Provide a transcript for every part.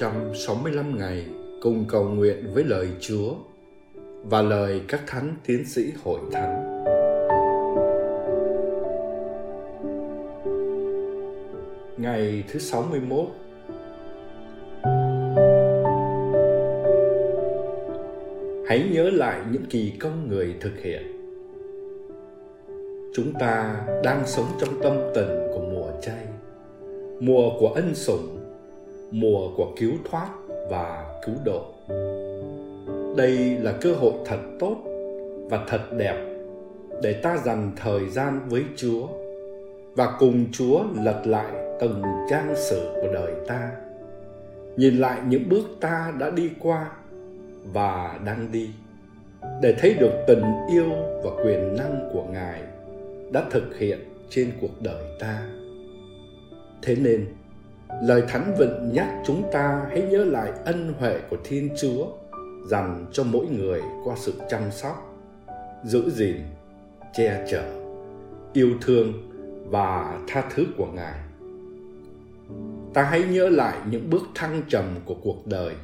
365 ngày cùng cầu nguyện với lời Chúa và lời các thánh tiến sĩ hội thánh. Ngày thứ 61 Hãy nhớ lại những kỳ công người thực hiện. Chúng ta đang sống trong tâm tình của mùa chay, mùa của ân sủng mùa của cứu thoát và cứu độ. Đây là cơ hội thật tốt và thật đẹp để ta dành thời gian với chúa và cùng chúa lật lại từng trang sử của đời ta, nhìn lại những bước ta đã đi qua và đang đi, để thấy được tình yêu và quyền năng của ngài đã thực hiện trên cuộc đời ta. Thế nên lời thánh vịnh nhắc chúng ta hãy nhớ lại ân huệ của thiên chúa dành cho mỗi người qua sự chăm sóc, giữ gìn, che chở, yêu thương và tha thứ của ngài. Ta hãy nhớ lại những bước thăng trầm của cuộc đời,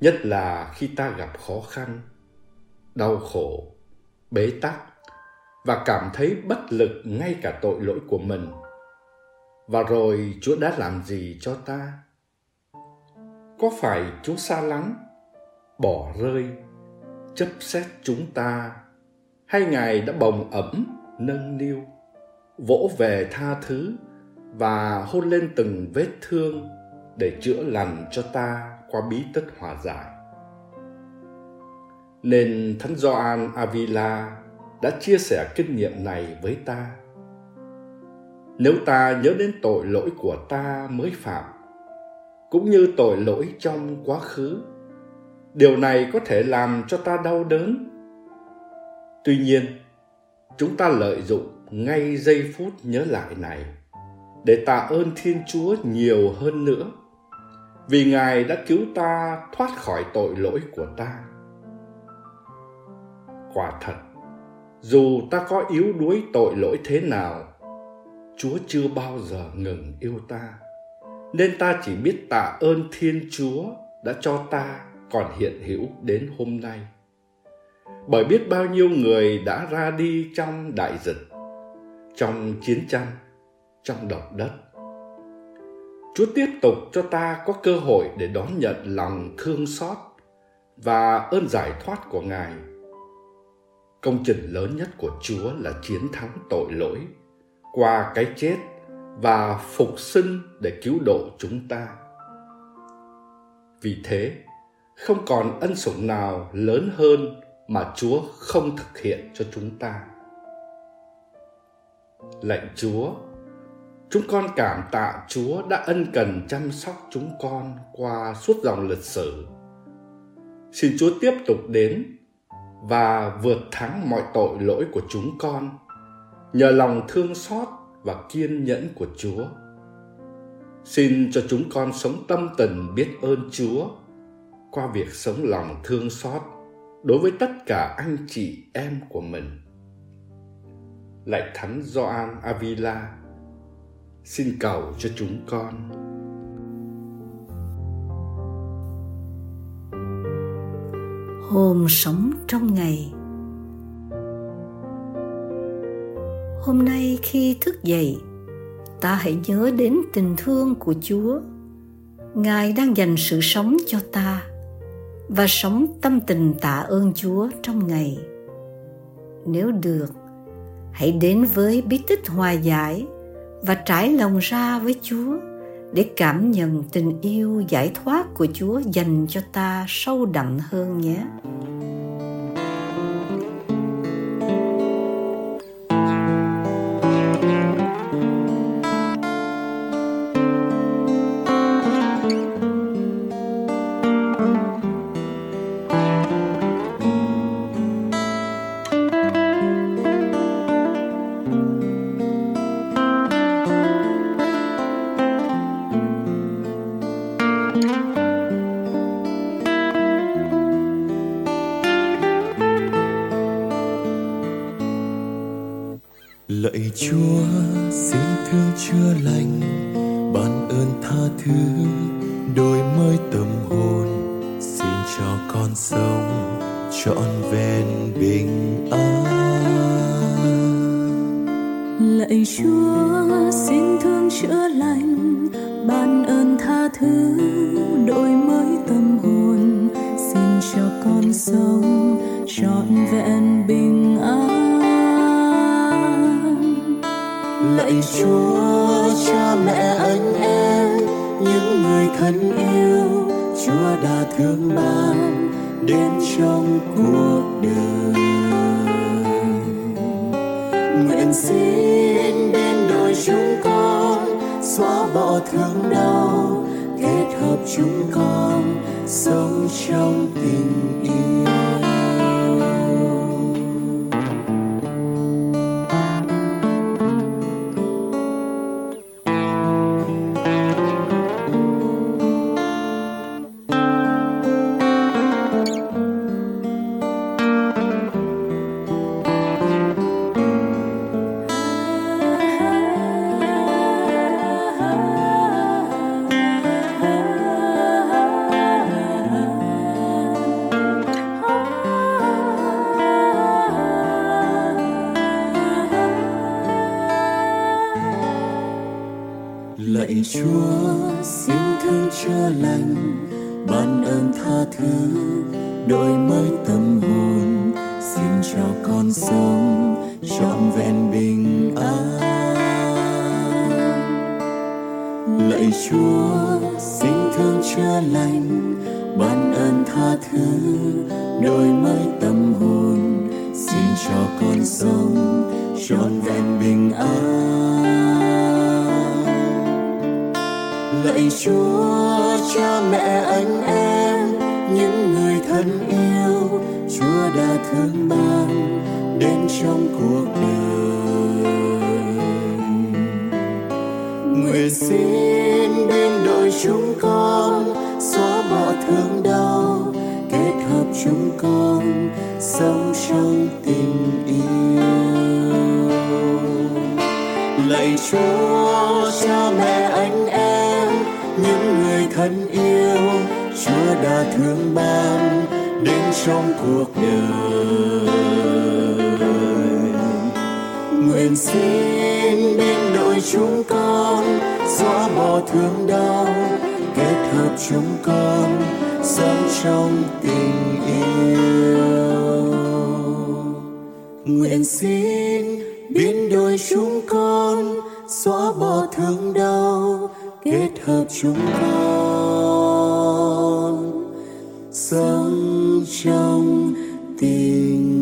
nhất là khi ta gặp khó khăn, đau khổ, bế tắc và cảm thấy bất lực ngay cả tội lỗi của mình và rồi Chúa đã làm gì cho ta? Có phải Chúa xa lắng, bỏ rơi, chấp xét chúng ta hay Ngài đã bồng ẩm, nâng niu, vỗ về tha thứ và hôn lên từng vết thương để chữa lành cho ta qua bí tích hòa giải. Nên Thánh Gioan Avila đã chia sẻ kinh nghiệm này với ta nếu ta nhớ đến tội lỗi của ta mới phạm, cũng như tội lỗi trong quá khứ, điều này có thể làm cho ta đau đớn. Tuy nhiên, chúng ta lợi dụng ngay giây phút nhớ lại này để tạ ơn thiên chúa nhiều hơn nữa, vì ngài đã cứu ta thoát khỏi tội lỗi của ta. Quả thật, dù ta có yếu đuối tội lỗi thế nào Chúa chưa bao giờ ngừng yêu ta nên ta chỉ biết tạ ơn Thiên Chúa đã cho ta còn hiện hữu đến hôm nay. Bởi biết bao nhiêu người đã ra đi trong đại dịch, trong chiến tranh, trong động đất. Chúa tiếp tục cho ta có cơ hội để đón nhận lòng thương xót và ơn giải thoát của Ngài. Công trình lớn nhất của Chúa là chiến thắng tội lỗi qua cái chết và phục sinh để cứu độ chúng ta. Vì thế, không còn ân sủng nào lớn hơn mà Chúa không thực hiện cho chúng ta. Lạy Chúa, chúng con cảm tạ Chúa đã ân cần chăm sóc chúng con qua suốt dòng lịch sử. Xin Chúa tiếp tục đến và vượt thắng mọi tội lỗi của chúng con nhờ lòng thương xót và kiên nhẫn của Chúa. Xin cho chúng con sống tâm tình biết ơn Chúa qua việc sống lòng thương xót đối với tất cả anh chị em của mình. Lạy Thánh Gioan Avila, xin cầu cho chúng con. Hồn sống trong ngày hôm nay khi thức dậy, ta hãy nhớ đến tình thương của chúa. Ngài đang dành sự sống cho ta và sống tâm tình tạ ơn chúa trong ngày. Nếu được, hãy đến với bí tích hòa giải và trải lòng ra với chúa để cảm nhận tình yêu giải thoát của chúa dành cho ta sâu đậm hơn nhé. Lạy chúa, xin thương chữa lành, ban ơn tha thứ đổi mới tâm hồn, xin cho con sống trọn vẹn bình an. Lạy chúa, xin thương chữa lành, ban ơn tha thứ đổi mới tâm hồn, xin cho con sống trọn vẹn bình lạy chúa, cha mẹ anh em, những người thân yêu, chúa đã thương ban đến trong cuộc đời. Nguyện xin bên đôi chúng con xóa bỏ thương đau, kết hợp chúng con sống trong tình yêu. Lạy chúa, xin thương chữa lành, ban ơn tha thứ, đổi mới tâm hồn. Xin cho con sống, trọn vẹn bình an. Lạy chúa, xin thương chữa lành, ban ơn tha thứ, đổi mới tâm hồn. Xin cho con sống, trọn vẹn bình an lạy chúa cha mẹ anh em, những người thân yêu chúa đã thương ban đến trong cuộc đời. Nguyện xin bên đội chúng con, xóa bỏ thương đau, kết hợp chúng con sống trong tình yêu. Lạy chúa cha mẹ anh em thân yêu chúa đã thương ban đến trong cuộc đời. Nguyện xin bên đội chúng con xóa bỏ thương đau, kết hợp chúng con sống trong tình yêu. Nguyện xin biến đổi chúng con xóa bỏ thương đau hợp chúng con sống trong tình